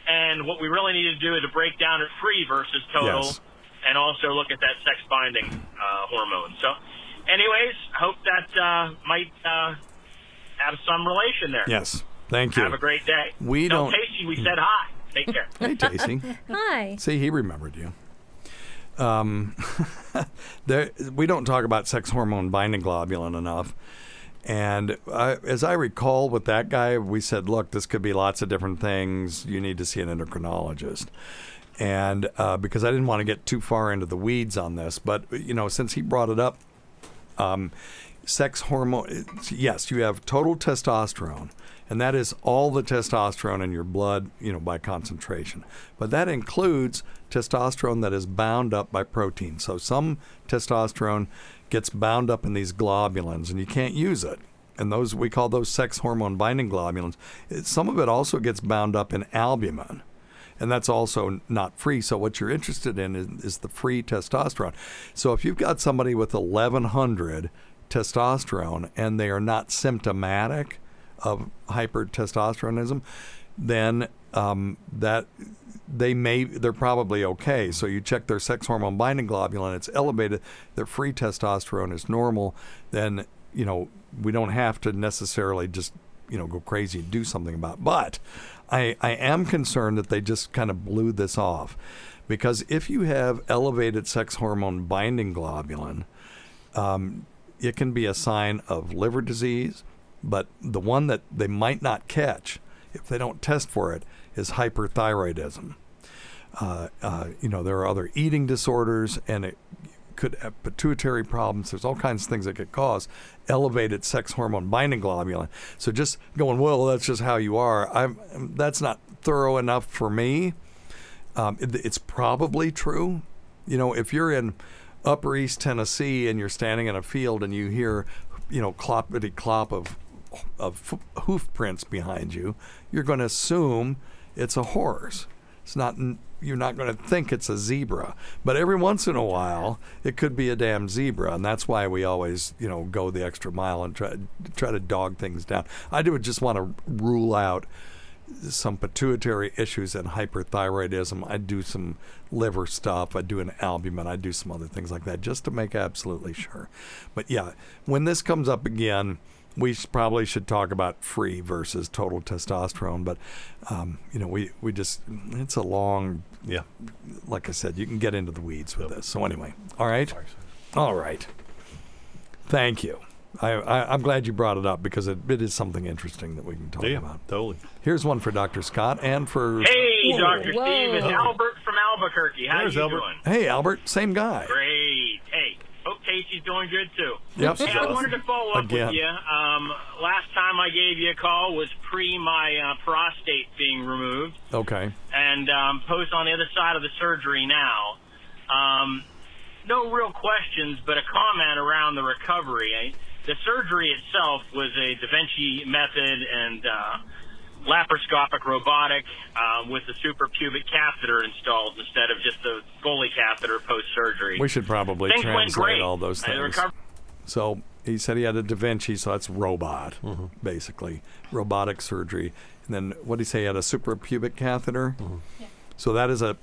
And what we really need to do is a breakdown of free versus total, Yes. and also look at that sex binding uh, hormone. So, anyways, hope that uh, might uh, have some relation there. Yes. Thank you. Have a great day. We Tell don't- Tacey we said hi. Take care. Hey, Tacey. Hi. See, he remembered you. Um, there, we don't talk about sex hormone binding globulin enough. And I, as I recall, with that guy, we said, look, this could be lots of different things. You need to see an endocrinologist. And uh, because I didn't want to get too far into the weeds on this, but, you know, since he brought it up, um, sex hormone, yes, you have total testosterone, and that is all the testosterone in your blood, you know, by concentration. But that includes testosterone that is bound up by protein. So some testosterone gets bound up in these globulins, and you can't use it. And those we call those sex hormone binding globulins. Some of it also gets bound up in albumin and that's also not free. So what you're interested in is, is the free testosterone. So if you've got somebody with 1100 testosterone and they are not symptomatic of hypertestosteronism, then um, that they may they're probably okay. So you check their sex hormone binding globulin, it's elevated. Their free testosterone is normal. Then you know we don't have to necessarily just you know go crazy and do something about. It. But I I am concerned that they just kind of blew this off because if you have elevated sex hormone binding globulin, um, it can be a sign of liver disease. But the one that they might not catch if they don't test for it is hyperthyroidism. Uh, uh, you know, there are other eating disorders, and it could have pituitary problems. There's all kinds of things that could cause elevated sex hormone binding globulin. So just going, well, that's just how you are. I'm, that's not thorough enough for me. Um, it, it's probably true. You know, if you're in Upper East Tennessee and you're standing in a field and you hear, you know, cloppity clop of of hoof prints behind you, you're going to assume it's a horse. It's not you're not going to think it's a zebra. But every once in a while, it could be a damn zebra, and that's why we always, you know, go the extra mile and try try to dog things down. I do just want to rule out some pituitary issues and hyperthyroidism. I do some liver stuff. I do an albumin. I do some other things like that just to make absolutely sure. But yeah, when this comes up again, we probably should talk about free versus total testosterone. But um, you know, we we just it's a long yeah. Like I said, you can get into the weeds with this. So anyway, all right, all right. Thank you. I, I, I'm glad you brought it up because it, it is something interesting that we can talk Yeah, about. Totally. Here's one for Dr. Scott and for. Hey, Whoa. Dr. Steve, it's Albert from Albuquerque. How There's you Albert. doing? Hey, Albert, same guy. Great. Hey, hope Tacey's doing good too. Yep. Hey, I wanted to follow up Again. with you. Um, last time I gave you a call was pre my uh, prostate being removed, Okay. and um, post on the other side of the surgery now. Um, no real questions, but a comment around the recovery. The surgery itself was a Da Vinci method and uh, laparoscopic robotic uh, with the suprapubic catheter installed instead of just the Foley catheter post surgery. We should probably Things translate all those things. recovery- So he said he had a Da Vinci, so that's robot, Mm-hmm. basically robotic surgery. And then what did he say? He had a suprapubic catheter. Mm-hmm. So that is a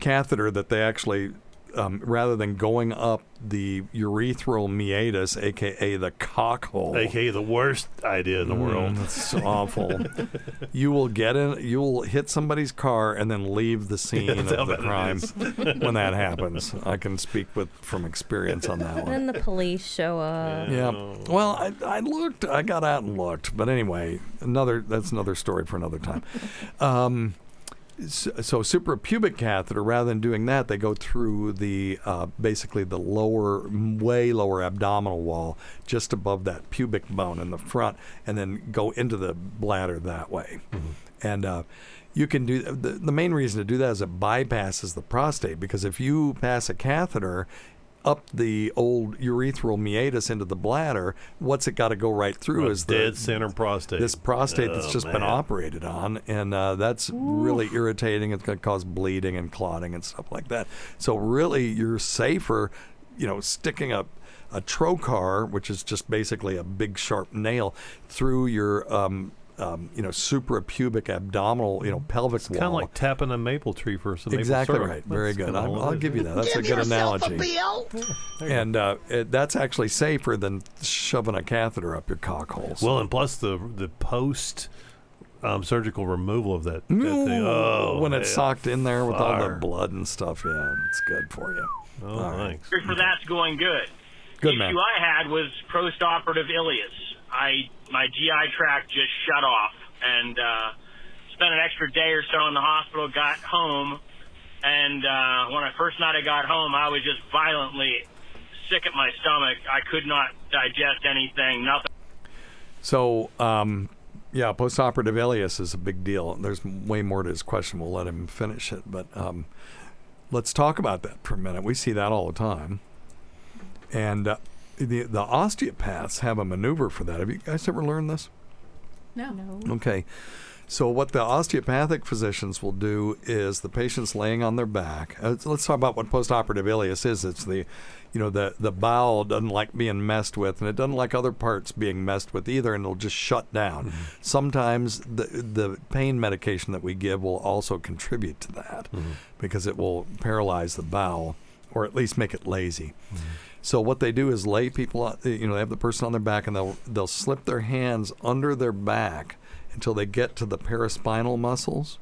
catheter that they actually, um, rather than going up the urethral meatus, aka the cock hole, AKA the worst idea in the world. That's awful. you will get in, you will hit somebody's car and then leave the scene That's of the crime when that happens. I can speak with from experience on that one. Then the police show up. Yeah. Well, I, I looked. I got out and looked. But anyway, another that's another story for another time. Um, so, so suprapubic catheter, rather than doing that, they go through the uh, basically the lower, way lower abdominal wall, just above that pubic bone in the front, and then go into the bladder that way. And uh, you can do the, the main reason to do that is it bypasses the prostate because if you pass a catheter up the old urethral meatus into the bladder, what's it got to go right through A is the dead center prostate. This prostate that's Oh, just been operated on, and uh, that's really irritating. It's going to cause bleeding and clotting and stuff like that. So really, you're safer, you know, sticking a a trocar, which is just basically a big sharp nail, through your um, um, you know suprapubic abdominal, you know, pelvic wall. Kind of like tapping a maple tree for some maple Exactly syrup. right. Very That's good. I'll, I'll give you that. That's a good analogy. And uh, it, that's actually safer than shoving a catheter up your cock holes. Well, and plus the the post um, surgical removal of that, that thing. Oh, when it's yeah. socked in there with all the blood and stuff, yeah, it's good for you. Oh, All right. thanks. for that's going good. Good the man. issue I had was post-operative ileus. I my GI tract just shut off, and uh, spent an extra day or so in the hospital. Got home, and uh, when I first night I got home, I was just violently sick at my stomach. I could not digest anything. Nothing. So, um, yeah, postoperative ileus is a big deal. There's way more to his question. We'll let him finish it, but um, let's talk about that for a minute. We see that all the time, and uh, the the osteopaths have a maneuver for that. Have you guys ever learned this? No. No. Okay. So what the osteopathic physicians will do is the patient's laying on their back. Uh, let's talk about what postoperative ileus is. It's the, you know, the the bowel doesn't like being messed with, and it doesn't like other parts being messed with either, and it'll just shut down. Mm-hmm. Sometimes the the pain medication that we give will also contribute to that mm-hmm. because it will paralyze the bowel or at least make it lazy. Mm-hmm. So what they do is lay people, you know, they have the person on their back, and they'll they'll slip their hands under their back until they get to the paraspinal muscles,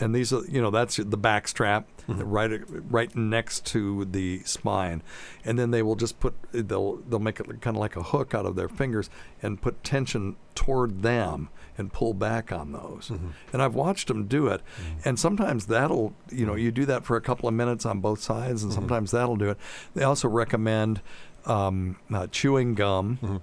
and these are, you know, that's the back strap mm-hmm. right right next to the spine, and then they will just put they'll they'll make it kind of like a hook out of their fingers and put tension toward them and pull back on those. And I've watched them do it, and sometimes that'll you know you do that for a couple of minutes on both sides, and sometimes that'll do it. They also recommend um, uh, chewing gum.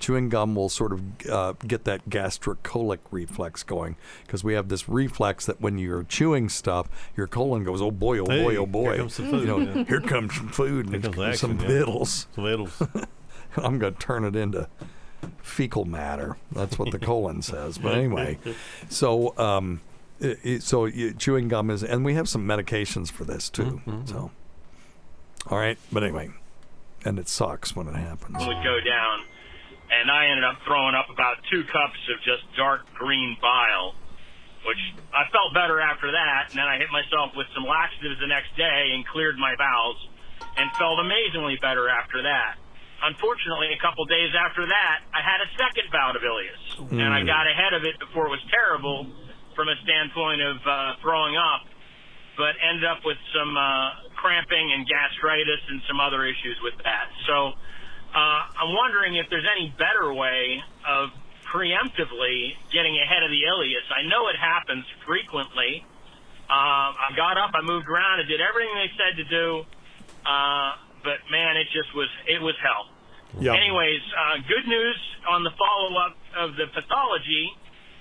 Chewing gum will sort of uh, get that gastrocolic reflex going because we have this reflex that when you're chewing stuff, your colon goes, oh boy, oh boy, Hey, oh boy. here comes some food, You know, yeah. here comes some food and comes some action, yeah. vittles. Some vittles. I'm going to turn it into fecal matter. That's what the colon says. But anyway, so um, it, it- so you, chewing gum is, and we have some medications for this too. Mm-hmm. So, all right, but anyway, and it sucks when it happens. would go down, and I ended up throwing up about two cups of just dark green bile, which I felt better after that. And then I hit myself with some laxatives the next day and cleared my bowels, and felt amazingly better after that. Unfortunately, a couple days after that, I had a second bout of ileus, and I Mm. got ahead of it before it was terrible from a standpoint of uh, throwing up but ended up with some uh, cramping and gastritis and some other issues with that. So uh, I'm wondering if there's any better way of preemptively getting ahead of the ileus. I know it happens frequently. Uh, I got up, I moved around, I did everything they said to do, uh, but man, it just was it was hell. Yeah. Anyways, uh, good news on the follow up of the pathology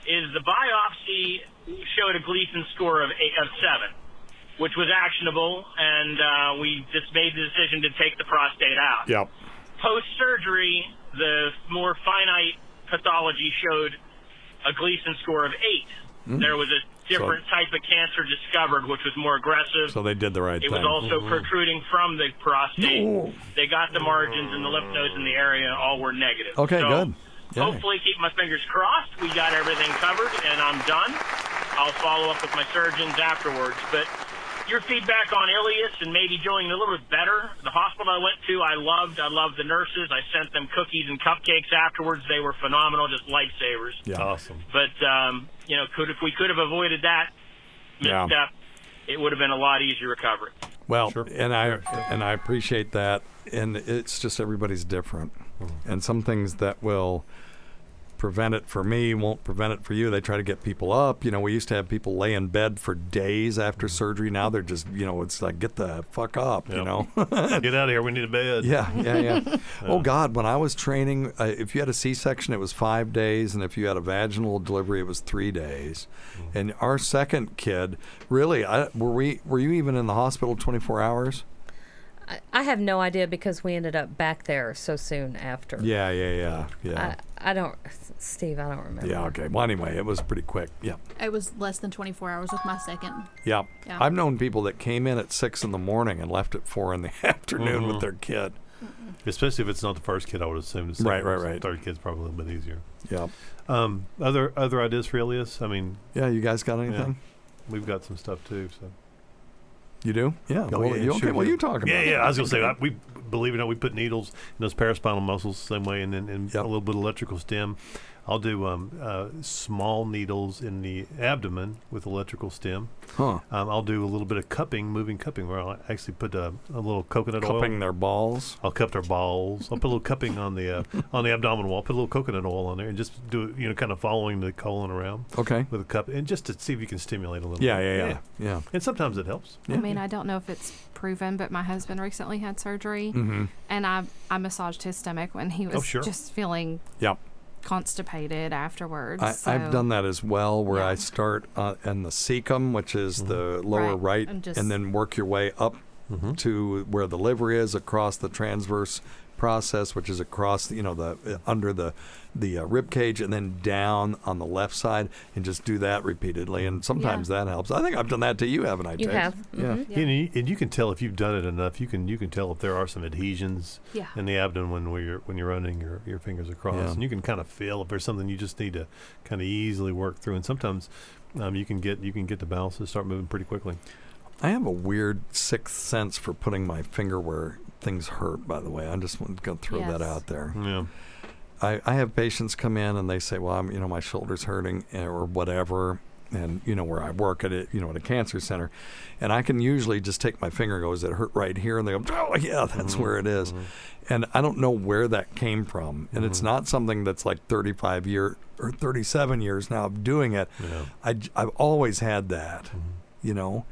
is the biopsy showed a Gleason score of eight, of seven, which was actionable, and uh, we just made the decision to take the prostate out. Yep. Post surgery, the more finite pathology showed a Gleason score of eight. Mm. There was a different type of cancer discovered, which was more aggressive. So they did the right It thing. It was also protruding from the prostate. No. They got the margins and the lymph nodes in the area and all were negative. Okay, So, good. Yeah. Hopefully, keep my fingers crossed. We got everything covered, and I'm done. I'll follow up with my surgeons afterwards. But your feedback on ileus and maybe doing a little bit better. The hospital I went to, I loved. I loved the nurses. I sent them cookies and cupcakes afterwards. They were phenomenal, just lifesavers. Yeah. Awesome. But um, you know, could if we could have avoided that Yeah. misstep, it would have been a lot easier recovery. Well, and I and I appreciate that, and it's just everybody's different, mm-hmm. and some things that will prevent it for me won't prevent it for you. They try to get people up. You know, we used to have people lay in bed for days after surgery. Now they're just, you know, it's like get the fuck up. You know, Get out of here. We need a bed. Yeah, yeah, yeah. oh God, when I was training, uh, if you had a C-section, it was five days, and if you had a vaginal delivery, it was three days. And our second kid, really, I, were we? Were you even in the hospital 24 hours? I, I have no idea because we ended up back there so soon after. Yeah, yeah, yeah, yeah. I, I don't, Steve, I don't remember. yeah, okay. Well, anyway, it was pretty quick. Yeah, It was less than 24 hours with my second. yeah. Yeah. I've known people that came in at six in the morning and left at four in the afternoon Mhm. with their kid. Especially if it's not the first kid, I would assume. The second Right, right, right. Third kid's probably a little bit easier. Yeah. Um, other other ideas for ileus? I mean, Yeah, you guys got anything? Yeah. We've got some stuff too. So. You do? Yeah. Oh, well, yeah, you, okay, sure well, do. you talking yeah, about? Yeah, yeah. I was gonna say I, we believe it or not, we put needles in those paraspinal muscles the same way, and then and a little bit of electrical stim. I'll do um, uh, small needles in the abdomen with electrical stim. Huh. Um, I'll do a little bit of cupping, moving cupping, where I'll actually put a, a little coconut oil. Cupping their balls. I'll cup their balls. I'll put a little cupping on the uh, on the abdominal wall. Put a little coconut oil on there, and just do it, you know, kind of following the colon around. Okay. With a cup, and just to see if you can stimulate a little. Yeah, bit. yeah, yeah, yeah. And sometimes it helps. I mean, I don't know if it's proven, but my husband recently had surgery, Mhm. and I I massaged his stomach when he was Oh, sure. just feeling Yep. Constipated afterwards. I, so- I've done that as well, where I start uh, in the cecum, which is the lower Right, right, and just- and then work your way up to where the liver is, across the transverse process, which is across, you know, the uh, under the the uh, rib cage, and then down on the left side, and just do that repeatedly. And sometimes that helps. I think I've done that to you, haven't I? You Tex? have. Yeah. Mhm. And, you, and you can tell if you've done it enough. You can you can tell if there are some adhesions Yeah. in the abdomen when you're when you're running your, your fingers across, Yeah. and you can kind of feel if there's something you just need to kind of easily work through. And sometimes um, you can get you can get the bowels to start moving pretty quickly. I have a weird sixth sense for putting my finger where things hurt. By the way, I just want to throw that out there. Yeah. I, I have patients come in and they say, "Well, I'm, you know, my shoulder's hurting eh, or whatever," and you know where I work at it, you know, at a cancer center, and I can usually just take my finger, and go, "Is it hurt right here?" And they go, "Oh, yeah, that's mm-hmm, where it is." Mm-hmm. and I don't know where that came from, and it's mm-hmm. not something that's like 35 year or 37 years now of doing it. I, have always had that, you know.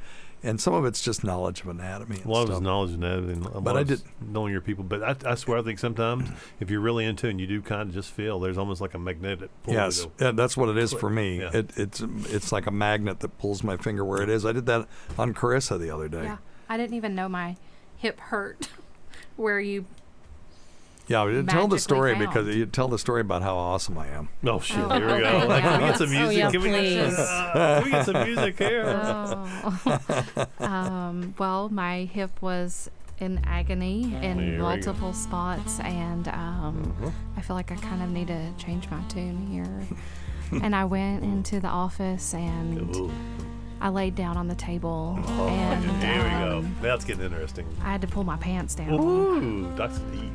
And some of it's just knowledge of anatomy. And A lot of stuff. it's knowledge of anatomy, A But I did- it's knowing your people. But I, I swear, I think sometimes if you're really into it and you do kind of just feel there's almost like a magnetic pull. Yes, go yeah, that's what it is for me. Yeah. It, it's it's like a magnet that pulls my finger where it is. I did that on Carissa the other day. Yeah, I didn't even know my hip hurt where you Yeah, tell the story found. because you tell the story about how awesome I am. Oh shit! Oh, here we go. okay, Like, can we yeah. get some Oh, music? yeah, can we get some, uh, can we get some music here? Oh. um, well, my hip was in agony There we in go. multiple spots, and um, Mhm. I feel like I kind of need to change my tune here. and I went into the office and Ooh. I laid down on the table, Oh, and here we go. um, That's getting interesting. I had to pull my pants down. Ooh, Dr. Steve.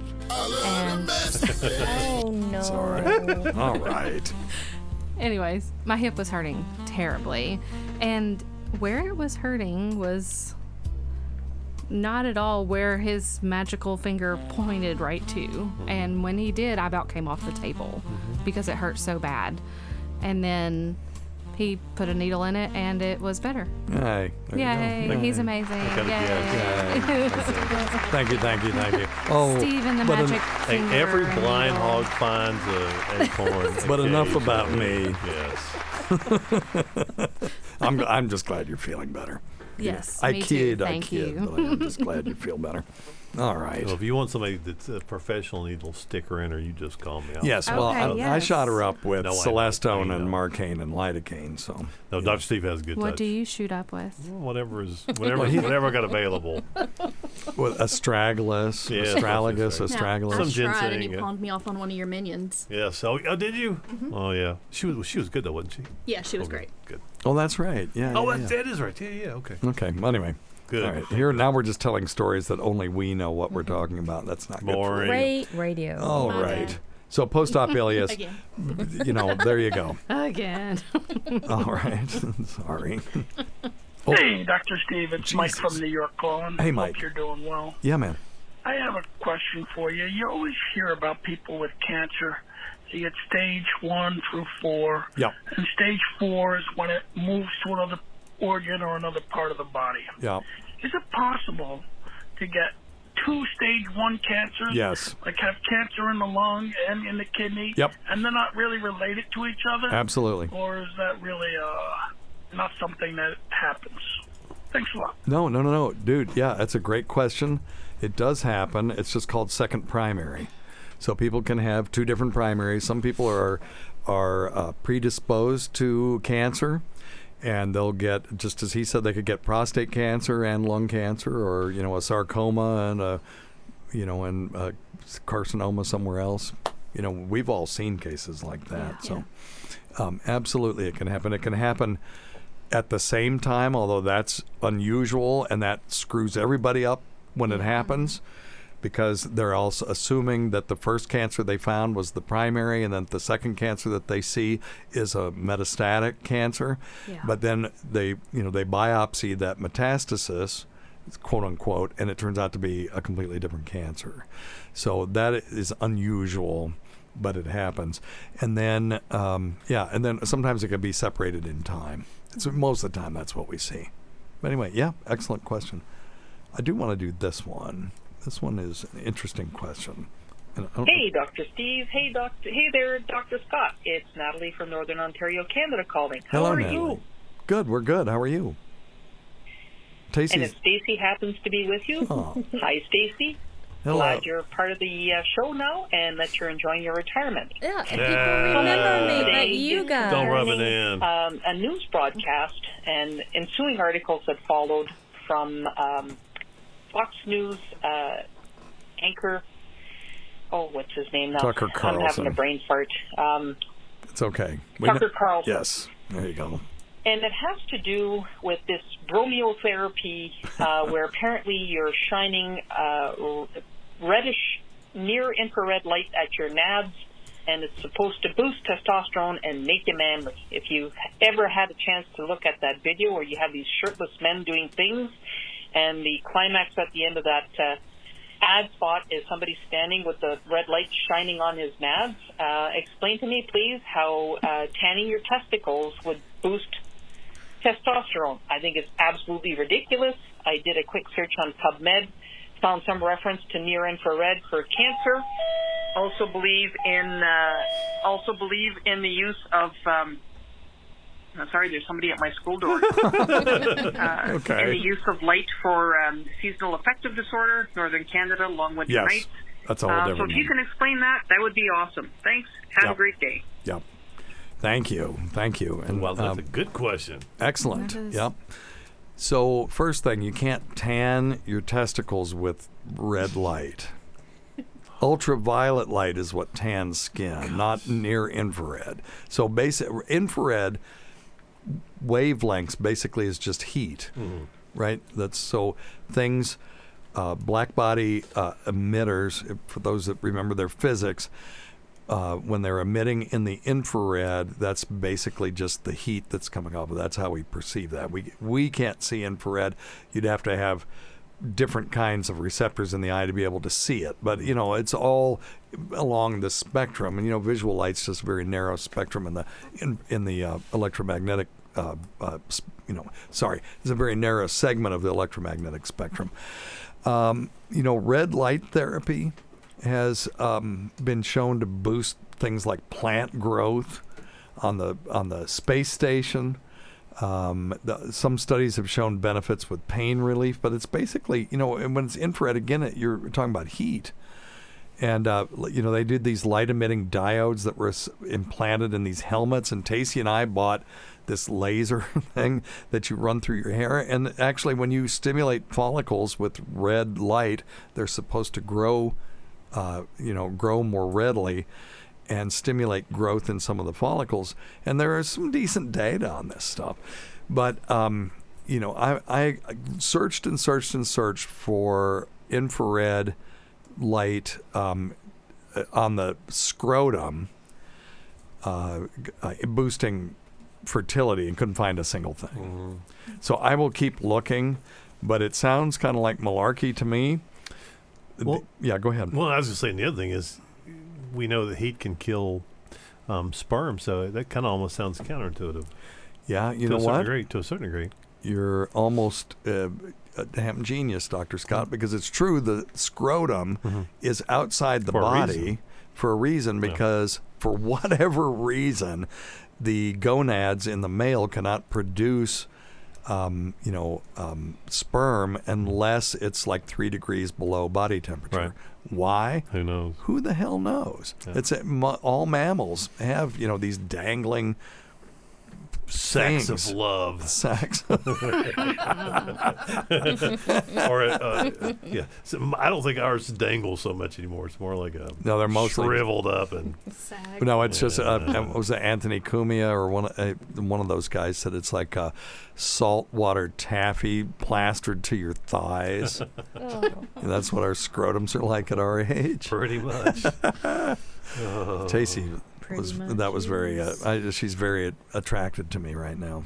And oh no. Sorry. All right. Anyways, my hip was hurting terribly. And where it was hurting was not at all where his magical finger pointed right to. And when he did, I about came off the table because it hurt so bad. And then he put a needle in it and it was better. Hey. there you Yay, he's amazing. Okay, Yay. Thank you, thank you, thank you. Oh, Steve and the but en- magic Hey, finger every blind hog finds a acorn. But enough about me. Yes. I'm, I'm just glad you're feeling better. Yes, I me too, kid, I thank kid, you. but I'm just glad you feel better. All right. Well, if you want somebody that's a professional needle sticker in her, you just call me. I'll- Yes, well, Okay, I, I shot her up with No, Celestone and know. Marcaine and Lidocaine. So No, Dr. Steve has good What touch. do you shoot up with? Whatever is, whatever, he- whatever I got available. with astragalus, Yeah, astragalus, that's astragalus. I Some tried and ginseng, you yeah. pawned me off on one of your minions. Yes. Oh, oh, did you? Mm-hmm. Oh, yeah. She was. She was good though, wasn't she? Yeah, she was Okay, great. Good. Oh, that's right. Yeah. Oh, yeah, that, yeah. that is right. Yeah, yeah. Okay. Okay. well, Anyway. Good. All right. Here now we're just telling stories that only we know what we're mm-hmm. talking about. That's not good. Boring. Great radio. All My right. bad. So post-op ileus, Again. you know, there you go. Again. All right. Sorry. Oh, Hey, Dr. Steve, it's Mike Jesus. from New York calling. Hey, Mike. Hope you're doing well. Yeah, man. I have a question for you. You always hear about people with cancer. So you get stage one through four. Yeah. And stage four is when it moves to another organ or another part of the body. Yeah. Is it possible to get two stage one cancers? Yes. Like have cancer in the lung and in the kidney? Yep. And they're not really related to each other? Absolutely. Or is that really uh, not something that happens? Thanks a lot. No, no, no, no, dude. Yeah, that's a great question. It does happen. It's just called second primary. So people can have two different primaries. Some people are are uh, predisposed to cancer, and they'll get just as he said, they could get prostate cancer and lung cancer, or you know, a sarcoma and a you know, and a carcinoma somewhere else. You know, we've all seen cases like that. so, um, absolutely, it can happen. It can happen at the same time, although that's unusual and that screws everybody up when it happens because they're also assuming that the first cancer they found was the primary and then the second cancer that they see is a metastatic cancer. Yeah. But then they, you know, they biopsy that metastasis, quote unquote, and it turns out to be a completely different cancer. So that is unusual, but it happens. And then, um, yeah, and then sometimes it can be separated in time. So most of the time, that's what we see. But anyway, yeah, excellent question. I do want to do this one. This one is an interesting question. And I don't- Hey, Dr. Steve. Hey, Doctor. Hey there, Dr. Scott. It's Natalie from Northern Ontario, Canada, calling. How Hello, are Natalie. you? Good, we're good. How are you? And if Stacy happens to be with you, Oh. hi, Stacy. Hello. Glad you're part of the uh, show now, and that you're enjoying your retirement. Yeah, and Yeah. people remember me, but you is guys. Don't rub it in. Um, a news broadcast and ensuing articles that followed from um, Fox News uh, anchor. Oh, what's his name now? Tucker I'm having a brain fart. Um, It's okay. Tucker kn- Carlson. Yes, there you go. and it has to do with this bromeotherapy, uh, where apparently you're shining uh, reddish near infrared light at your nads, and it's supposed to boost testosterone and make you manly. If you've ever had a chance to look at that video where you have these shirtless men doing things, and the climax at the end of that uh, ad spot is somebody standing with the red light shining on his nads, uh, explain to me, please, how uh, tanning your testicles would boost testosterone. I think it's absolutely ridiculous. I did a quick search on PubMed, found some reference to near infrared for cancer. Also believe in uh, also believe in the use of um, Uh, sorry, there's somebody at my school door. uh, Okay. And the use of light for um, seasonal affective disorder, Northern Canada, long winter Yes, nights. that's a whole uh, So different if you can explain that, that would be awesome. Thanks. Have Yep. a great day. Yep. Thank you. Thank you. And Well, that's um, a good question. Excellent. Yep. So first thing, you can't tan your testicles with red light. Ultraviolet light is what tans skin, not near infrared. So basic infrared wavelengths basically is just heat, Mhm. right? That's so things. Uh, black body uh, emitters, for those that remember their physics, uh, when they're emitting in the infrared, that's basically just the heat that's coming off. of That's how we perceive that. We we can't see infrared. You'd have to have different kinds of receptors in the eye to be able to see it. But you know, it's all along the spectrum, and you know, visual light's just a very narrow spectrum in the in in the uh, electromagnetic. Uh, uh, you know, sorry, it's a very narrow segment of the electromagnetic spectrum. Um, you know, red light therapy has um, been shown to boost things like plant growth on the on the space station. Um, the, some studies have shown benefits with pain relief, but it's basically you know and when it's infrared again, it, you're talking about heat. And uh, you know they did these light emitting diodes that were implanted in these helmets, and Tacey and I bought this laser thing that you run through your hair. And actually, when you stimulate follicles with red light, they're supposed to grow, uh, you know, grow more readily and stimulate growth in some of the follicles. And there is some decent data on this stuff. But, um, you know, I, I searched and searched and searched for infrared light um, uh, on the scrotum uh, uh, boosting fertility and couldn't find a single thing. So I will keep looking, but it sounds kind of like malarkey to me. Well- yeah, go ahead. Well, I was just saying the other thing is we know that heat can kill um, sperm, so that kind of almost sounds counterintuitive. Yeah, you to know a certain what? Degree, to a certain degree. You're almost uh, a damn genius, Dr. Scott, because it's true the scrotum is outside the Mm-hmm. For body reason. for a reason because for whatever reason the gonads in the male cannot produce um, you know um, sperm unless it's like three degrees below body temperature. Right. Why? Who knows? Who the hell knows? It's uh, all mammals have you know these dangling Sacks things. of love. Sacks. or uh, yeah, so I don't think ours dangle so much anymore. It's more like a No, they're mostly- shriveled up and No, it's just uh, uh, was it Anthony Cumia or one uh, one of those guys said it's like a saltwater taffy plastered to your thighs. Oh. And that's what our scrotums are like at our age. Pretty much. Tacey Pretty was much, that was very uh, I, she's very attracted to me right now.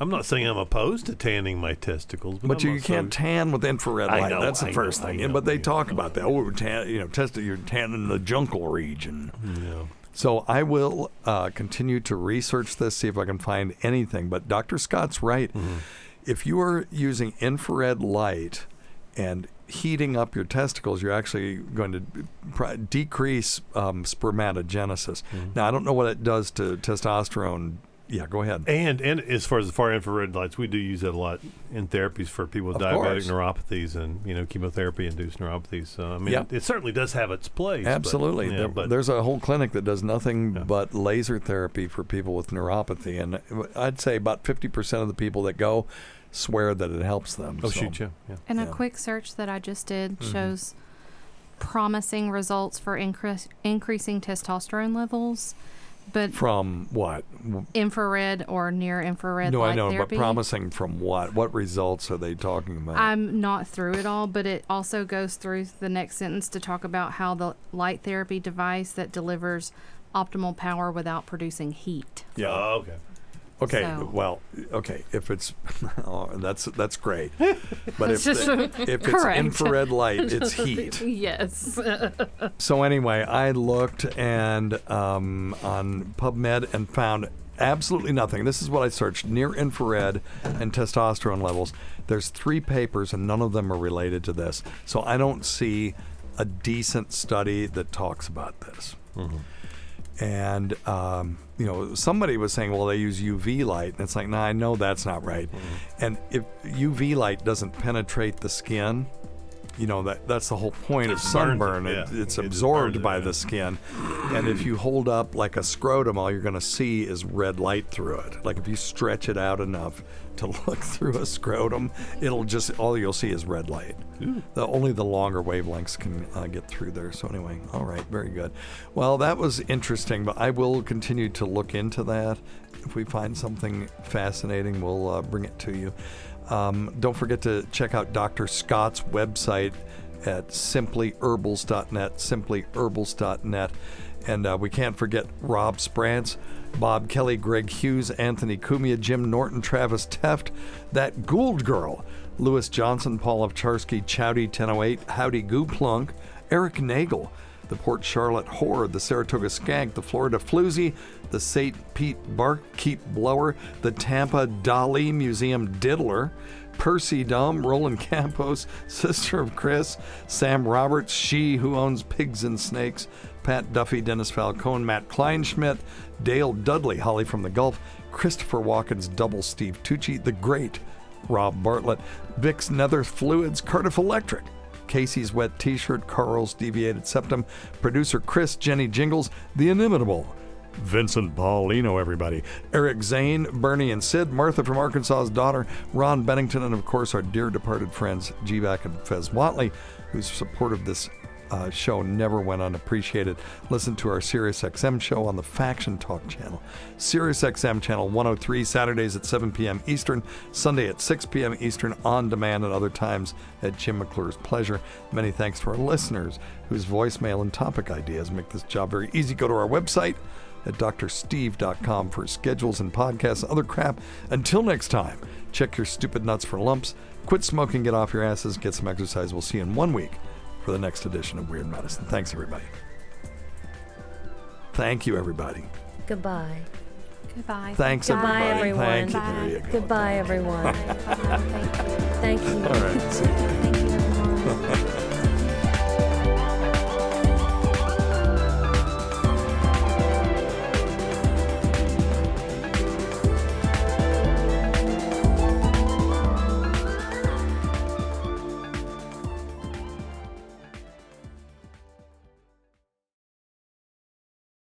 I'm not saying I'm opposed to tanning my testicles, but, But you also- can't tan with infrared light. know, That's the I first know, thing. know, but they talk about that. Oh, we're tan, you know, test you're tanning the jungle region. Yeah. So I will uh, continue to research this, see if I can find anything. But Dr. Scott's right. Mm-hmm. If you are using infrared light and heating up your testicles, you're actually going to pr- decrease um, spermatogenesis. Mm-hmm. Now, I don't know what it does to testosterone. Yeah, go ahead. And and as far as the far infrared lights, we do use that a lot in therapies for people with Of diabetic course. neuropathies and you know chemotherapy induced neuropathies. So I mean, Yep. it, it certainly does have its place. but- Absolutely. yeah, There- but There's a whole clinic that does nothing but laser therapy for people with neuropathy. And I'd say about 50% of the people that go swear that it helps them. Oh, So- shoot, yeah, yeah. And a quick search that I just did Mhm. shows promising results for increase, increasing testosterone levels, but From what? infrared or near infrared no, light I know, therapy. but promising from what? What results are they talking about? I'm not through it all, but it also goes through the next sentence to talk about how the light therapy device that delivers optimal power without producing heat. yeah. Okay. Okay, So- well, okay, if it's oh, that's that's great, but if It's just- if it's correct. infrared light, it's heat. yes. So anyway, I looked and um, on PubMed and found absolutely nothing. This is what I searched: near infrared and testosterone levels. There's three papers, and none of them are related to this. So I don't see a decent study that talks about this. And um, you know, somebody was saying, "Well, they use UV light," and it's like, "No, nah, I know that's not right." Mm-hmm. And if UV light doesn't penetrate the skin, you know that that's the whole point of burns it, sunburn. yeah. It's absorbed it, by yeah. the skin, and if you hold up like a scrotum, all you're going to see is red light through it. Like if you stretch it out enough to look through a scrotum, it'll just all you'll see is red light. The, only the longer wavelengths can uh, get through there. So anyway, all right, very good. Well, that was interesting, but I will continue to look into that. If we find something fascinating, we'll uh, bring it to you. Um, don't forget to check out Dr. Scott's website at simplyherbals.net, simplyherbals.net. And uh, we can't forget Rob Sprance, Bob Kelly, Greg Hughes, Anthony Cumia, Jim Norton, Travis Teft, that Gould Girl, Lewis Johnson, Paul Ovcharsky, Chowdy 1008, Howdy Gooplunk, Eric Nagel, the Port Charlotte Horde, the Saratoga Skank, the Florida Floozy, the St. Pete Barkeep Blower, the Tampa Dali Museum Diddler, Percy Dumb, Roland Campos, Sister of Chris, Sam Roberts, She Who Owns Pigs and Snakes, Pat Duffy, Dennis Falcone, Matt Kleinschmidt, Dale Dudley, Holly from the Gulf, Christopher Walken's double Steve Tucci, the great Rob Bartlett, Vic's Nether Fluids, Cardiff Electric, Casey's Wet T shirt, Carl's Deviated Septum, producer Chris, Jenny Jingles, the inimitable Vincent Paulino, everybody. Eric Zane, Bernie and Sid, Martha from Arkansas's daughter, Ron Bennington, and of course our dear departed friends, G-Back and Fez Whatley, whose support of this uh, show never went unappreciated. Listen to our Sirius XM show on the Faction Talk channel. Sirius XM channel 103, Saturdays at 7 p.m. Eastern, Sunday at 6 p.m. Eastern, on demand and other times at Jim McClure's pleasure. Many thanks to our listeners whose voicemail and topic ideas make this job very easy. Go to our website at drsteve.com for schedules and podcasts and other crap. Until next time, check your stupid nuts for lumps. Quit smoking, get off your asses, get some exercise. We'll see you in one week for the next edition of Weird Medicine. Thanks, everybody. Thank you, everybody. Goodbye. Goodbye. Thanks, Goodbye, everybody. everyone. Thank you. There you go. Goodbye, everyone. Thank you. All right. See you.